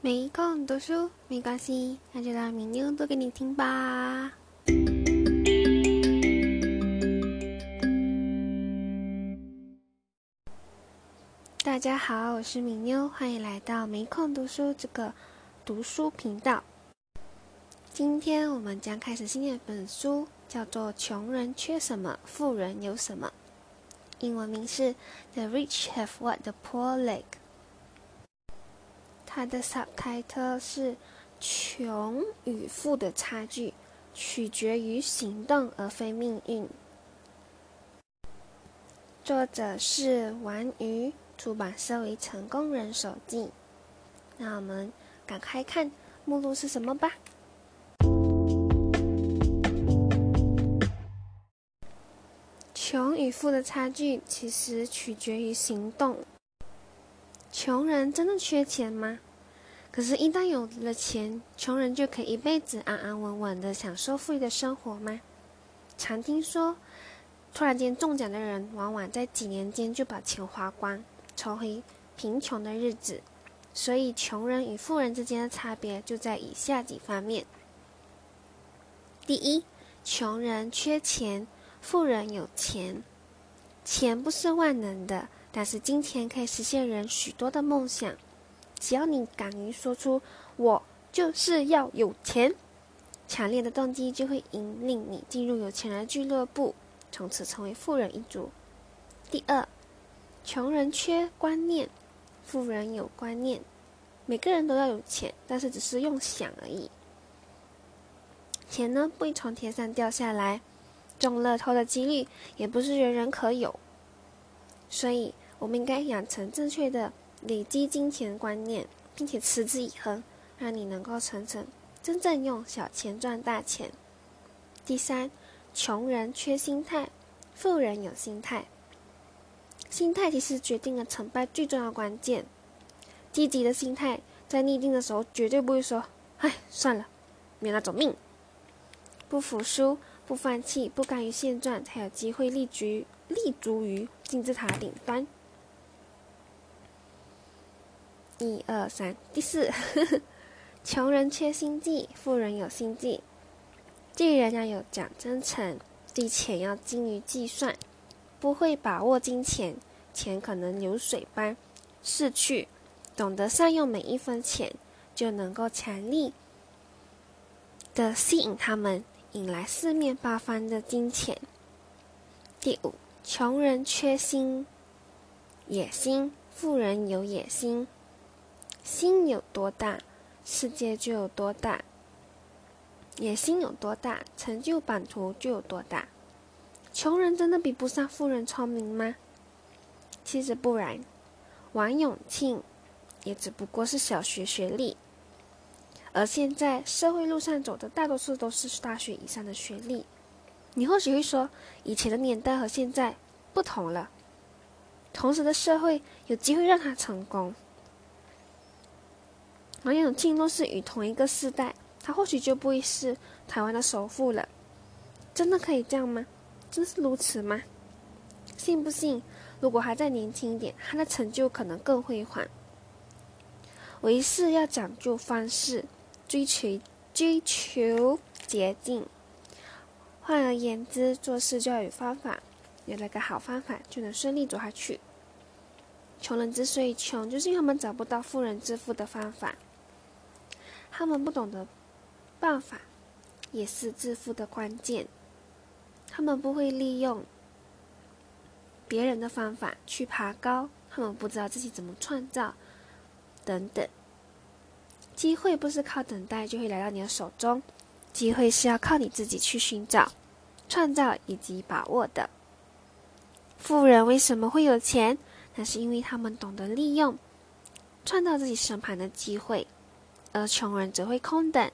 没空读书没关系，那就让米妞读给你听吧。大家好，我是米妞，欢迎来到没空读书这个读书频道。今天我们将开始新的一本书，叫做《穷人缺什么，富人有什么》，英文名是《The Rich Have What the Poor Lack》。它的 subtitle 是“穷与富的差距取决于行动而非命运”。作者是王瑜，出版社为成功人手记。那我们赶快看目录是什么吧。穷与富的差距其实取决于行动。穷人真的缺钱吗？可是，一旦有了钱，穷人就可以一辈子安安稳稳的享受富裕的生活吗？常听说，突然间中奖的人，往往在几年间就把钱花光，重回贫穷的日子。所以，穷人与富人之间的差别就在以下几方面：第一，穷人缺钱，富人有钱。钱不是万能的。但是金钱可以实现人许多的梦想，只要你敢于说出“我就是要有钱”，强烈的动机就会引领你进入有钱人俱乐部，从此成为富人一族。第二，穷人缺观念，富人有观念。每个人都要有钱，但是只是用想而已。钱呢，不会从天上掉下来，中乐透的几率也不是人人可有。所以，我们应该养成正确的累积金钱观念，并且持之以恒，让你能够成成真正用小钱赚大钱。第三，穷人缺心态，富人有心态。心态其实决定了成败最重要关键。积极的心态，在逆境的时候绝对不会说：“哎，算了，免了走命。”不服输，不放弃，不甘于现状，才有机会立足。立足于金字塔顶端。一二三，第四，穷人缺心计，富人有心计。对人要有讲真诚，对钱要精于计算。不会把握金钱，钱可能流水般逝去。懂得善用每一分钱，就能够强力的吸引他们，引来四面八方的金钱。第五。穷人缺心、野心，富人有野心。心有多大，世界就有多大；野心有多大，成就版图就有多大。穷人真的比不上富人聪明吗？其实不然。王永庆也只不过是小学学历，而现在社会路上走的大多数都是大学以上的学历。你或许会说，以前的年代和现在不同了。同时的社会有机会让他成功。王永庆若是与同一个世代，他或许就不会是台湾的首富了。真的可以这样吗？真是如此吗？信不信？如果还再年轻一点，他的成就可能更辉煌。为事要讲究方式，追求追求捷径。换而言之，做事就要有方法，有了个好方法，就能顺利走下去。穷人之所以穷，就是因为他们找不到富人致富的方法。他们不懂得办法，也是致富的关键。他们不会利用别人的方法去爬高，他们不知道自己怎么创造，等等。机会不是靠等待就会来到你的手中。机会是要靠你自己去寻找、创造以及把握的。富人为什么会有钱？那是因为他们懂得利用、创造自己身旁的机会，而穷人则会空等，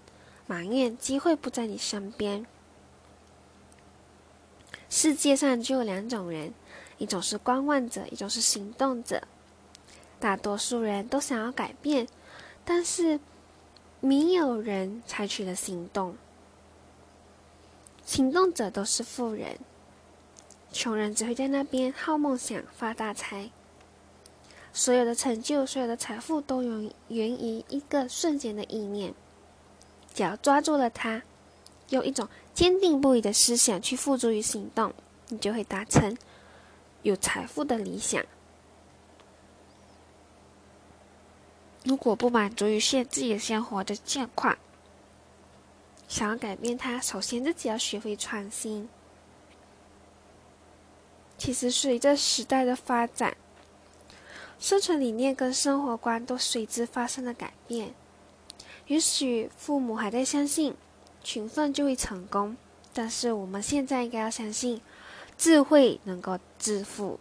埋怨机会不在你身边。世界上只有两种人，一种是观望者，一种是行动者。大多数人都想要改变，但是没有人采取了行动。行动者都是富人，穷人只会在那边好梦想、发大财。所有的成就、所有的财富都源源于一个瞬间的意念。只要抓住了它，用一种坚定不移的思想去付诸于行动，你就会达成有财富的理想。如果不满足于现自己的生活的现况，想要改变它，首先自己要学会创新。其实，随着时代的发展，生存理念跟生活观都随之发生了改变。也许父母还在相信勤奋就会成功，但是我们现在应该要相信智慧能够致富。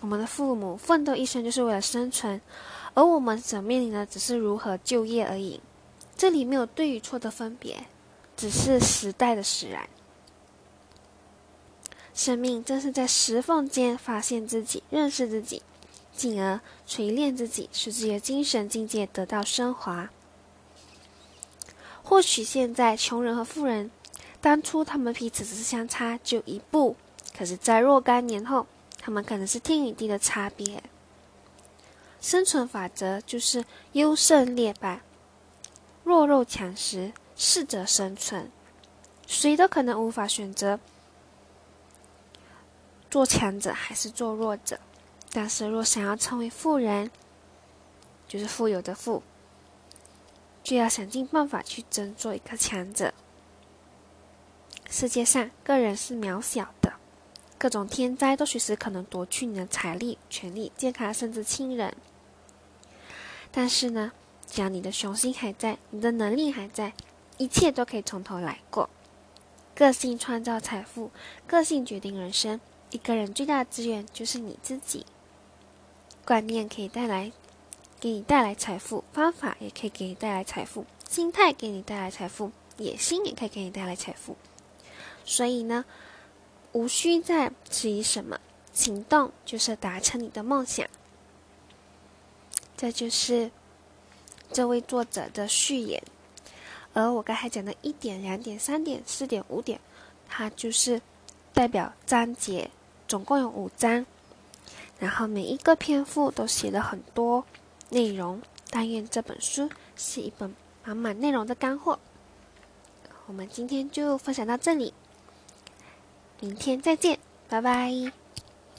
我们的父母奋斗一生就是为了生存。而我们所面临的只是如何就业而已，这里没有对与错的分别，只是时代的使然。生命正是在石缝间发现自己、认识自己，进而锤炼自己，使自己的精神境界得到升华。或许现在穷人和富人，当初他们彼此只是相差就一步，可是，在若干年后，他们可能是天与地的差别。生存法则就是优胜劣败，弱肉强食，适者生存。谁都可能无法选择做强者还是做弱者，但是若想要成为富人，就是富有的富，就要想尽办法去争做一个强者。世界上个人是渺小的，各种天灾都随时可能夺去你的财力、权力、健康，甚至亲人。但是呢，只要你的雄心还在，你的能力还在，一切都可以从头来过。个性创造财富，个性决定人生。一个人最大的资源就是你自己。观念可以带来，给你带来财富；方法也可以给你带来财富；心态给你带来财富；野心也可以给你带来财富。所以呢，无需再质疑什么，行动就是达成你的梦想。这就是这位作者的序言，而我刚才讲的一点、两点、三点、四点、五点，它就是代表章节，总共有五章，然后每一个篇幅都写了很多内容。但愿这本书是一本满满内容的干货。我们今天就分享到这里，明天再见，拜拜。